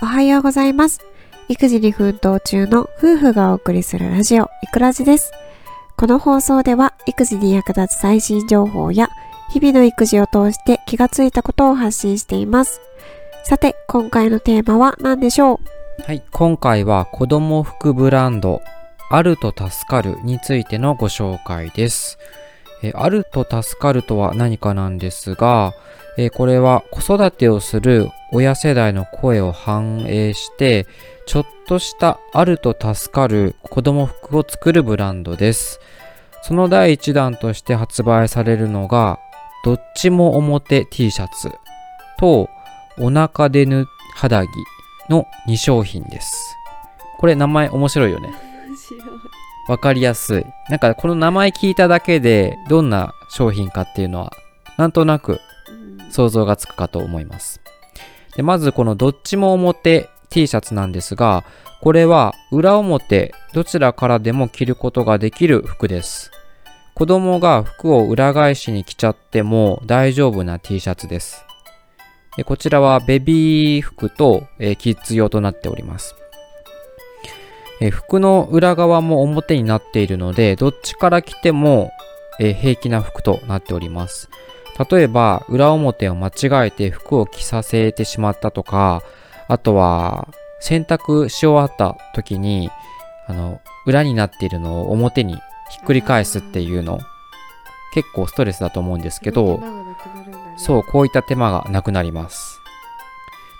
おはようございます。育児に奮闘中の夫婦がお送りするラジオ、いくらじです。この放送では育児に役立つ最新情報や日々の育児を通して気がついたことを発信しています。さて、今回のテーマは何でしょう？はい、今回は子供服ブランド、あると助かるについてのご紹介です。えあると助かるとは何かなんですが、えこれは子育てをする親世代の声を反映して、ちょっとしたあると助かる子供服を作るブランドです。その第一弾として発売されるのが、どっちも表 T シャツとお腹でぬ肌着の2商品です。これ名前面白いよね。面白いわかりやすい。なんかこの名前聞いただけでどんな商品かっていうのはなんとなく想像がつくかと思います。でまずこのどっちも表 T シャツなんですが、これは裏表どちらからでも着ることができる服です。子供が服を裏返しに着ちゃっても大丈夫な T シャツです。でこちらはベビー服と、えーキッズ用となっております。えー服の裏側も表になっているので、どっちから着ても、えー平気な服となっております。例えば、裏表を間違えて服を着させてしまったとか、あとは、洗濯し終わった時に、あの、裏になっているのを表にひっくり返すっていうの、結構ストレスだと思うんですけど、そう、こういった手間がなくなります。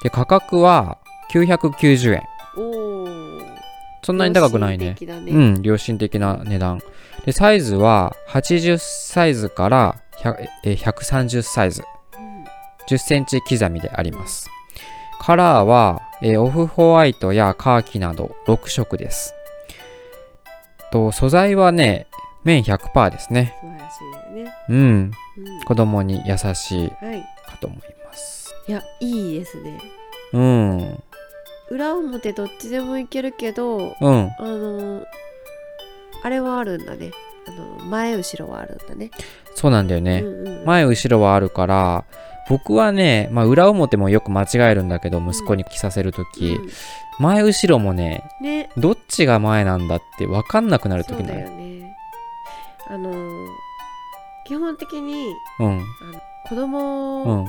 で、価格は990円。そんなに高くないね。良心的だねうん、良心的な値段。で、サイズは80サイズから100えー130サイズ。10センチ刻みであります。カラーは、えーオフホワイトやカーキなど6色です。と、素材はね、綿100%ですね。素晴らしいですね。うん、うん子供に優しいはい。かと思います。いや、いいですね。うん、裏表どっちでもいけるけど、うん、あのーあれはあるんだね。あの前後ろはあるんだね。そうなんだよね。うんうん、前後ろはあるから、僕はね、まあ裏表もよく間違えるんだけど、息子に着させるとき、うん。前後ろもね、ね、どっちが前なんだって分かんなくなるとそうだきないよね。あのー基本的にうん、子う供ん、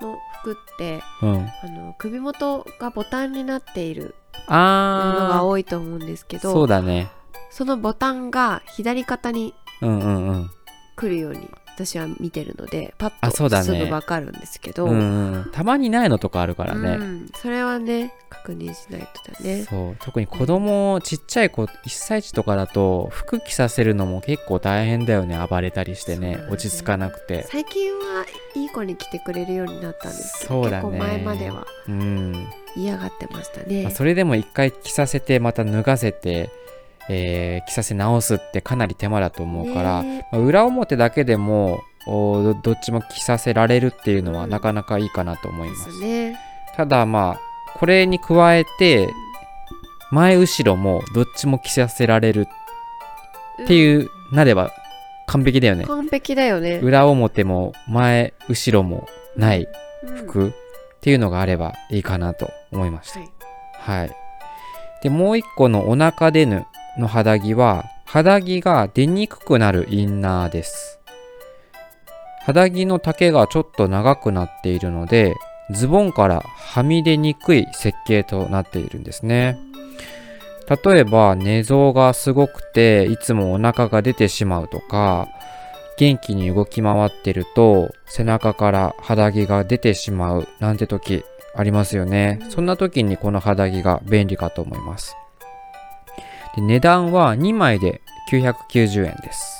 の服って、うん。あの首元がボタンになっているものがあ多いと思うんですけー、ど、そうだね。そのボタンが左肩にうんうんうん。来るように私は見てるのでパッとすぐ分かるんですけど、うんうん、たまにないのとかあるからね。うん。それはね確認しないとだね。そう。特に子供ちっちゃい子1歳児とかだと服着させるのも結構大変だよね。暴れたりしてね。ね。落ち着かなくて。最近はいい子に来てくれるようになったんですけど、そうだね。結構前まではうん、嫌がってましたまあね。それでも一回着させてまた脱がせて、えー着させ直すってかなり手間だと思うから、ねまあ裏表だけでもおどどっちも着させられるっていうのはうん。なかなかいいかなと思いでます、すね。ただまあこれに加えて前後ろもどっちも着させられるってういうなれば完璧だよね。ん完璧だよね。裏表も前後ろもないうん。服っていうのがあればいいかなと思いました、はい。はい。でもう一個のお腹出ぬの肌着は肌着が出にくくなるインナーです。肌着の丈がちょっと長くなっているのでズボンからはみ出にくい設計となっているんですね。例えば寝相がすごくていつもお腹が出てしまうとか元気に動き回ってると背中から肌着が出てしまうなんて時ありますよね、そんな時にこの肌着が便利かと思います。で値段は2枚で990円です。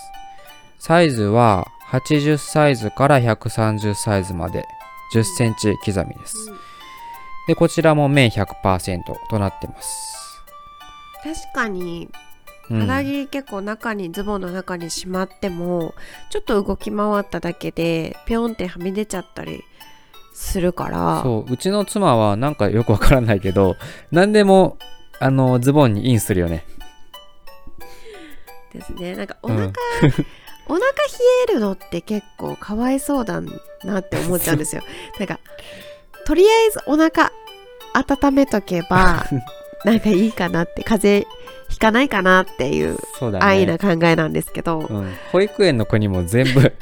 サイズは80サイズから130サイズまで10センチ刻みです。でこちらも綿100%となってます、確かにうん。肌着結構中にズボンの中にしまってもちょっと動き回っただけでピョンってはみ出ちゃったりするから。そううちの妻はなんかよくわからないけど何でもあのズボンにインするよねですね。なんかおうん。腹、お腹冷えるのって結構かわいそうだなって思っちゃうんですよ。なんかとりあえずお腹温めとけば なんかいいかなって風邪ひかないかなっていう安易な考えなんですけど、うん、保育園の子にも全部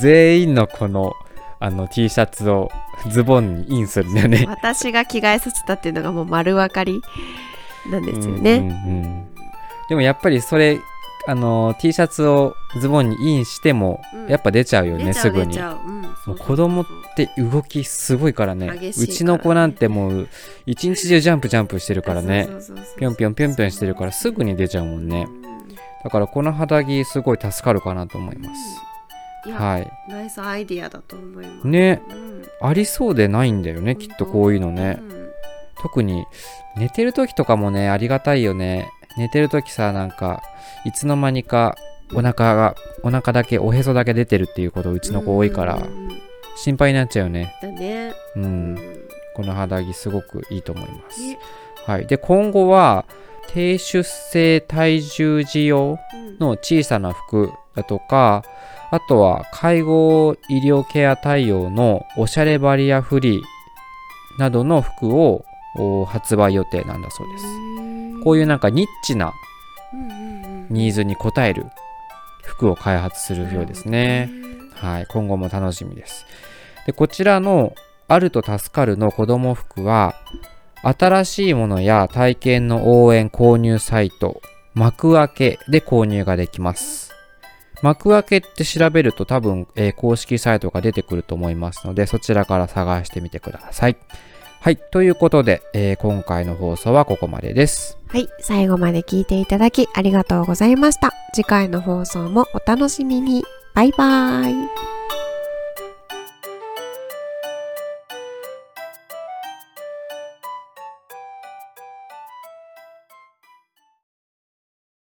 全員のこのあの T シャツをズボンにインするんだよね。私が着替えさせたっていうのがもう丸分かりなんですよね。うんうんうん。でもやっぱりそれあの T シャツをズボンにインしてもうん。やっぱ出ちゃうよね、出ちゃすぐに。ち。ゃう。うんそうそうそうもう子供って動きすごいからね激しいから。ねうちの子なんてもう一日中ジャンプジャンプしてるからね。ぴょんぴょんぴょんぴょんしてるからすぐに出ちゃうもんね。うん。だからこの肌着すごい助かるかなと思います、いや、はい。ナイスアイディアだと思います。ねうん。ありそうでないんだよねきっとこういうのね。うん。特に寝てる時とかもねありがたいよね寝てる時さなんかいつの間にかお腹がお腹だけおへそだけ出てるっていうことうちの子多いから心配になっちゃうよね。だね。ううん。この肌着すごくいいと思います。ね。はい、で今後は低出生体重児用うん。の小さな服だとかあとは介護医療ケア対応のおしゃれバリアフリーなどの服をお発売予定なんだそうですこういうなんかニッチなニーズに応える服を開発するようですね。はい、今後も楽しみです。で、こちらのあると助かるの子供服は、新しいものや体験の応援購入サイト、幕開けで購入ができます。幕開けって調べると多分、えー公式サイトが出てくると思いますので、そちらから探してみてください。はい、ということで、えー今回の放送はここまでです。はい、最後まで聞いていただきありがとうございました。次回の放送もお楽しみに。バイバーイ。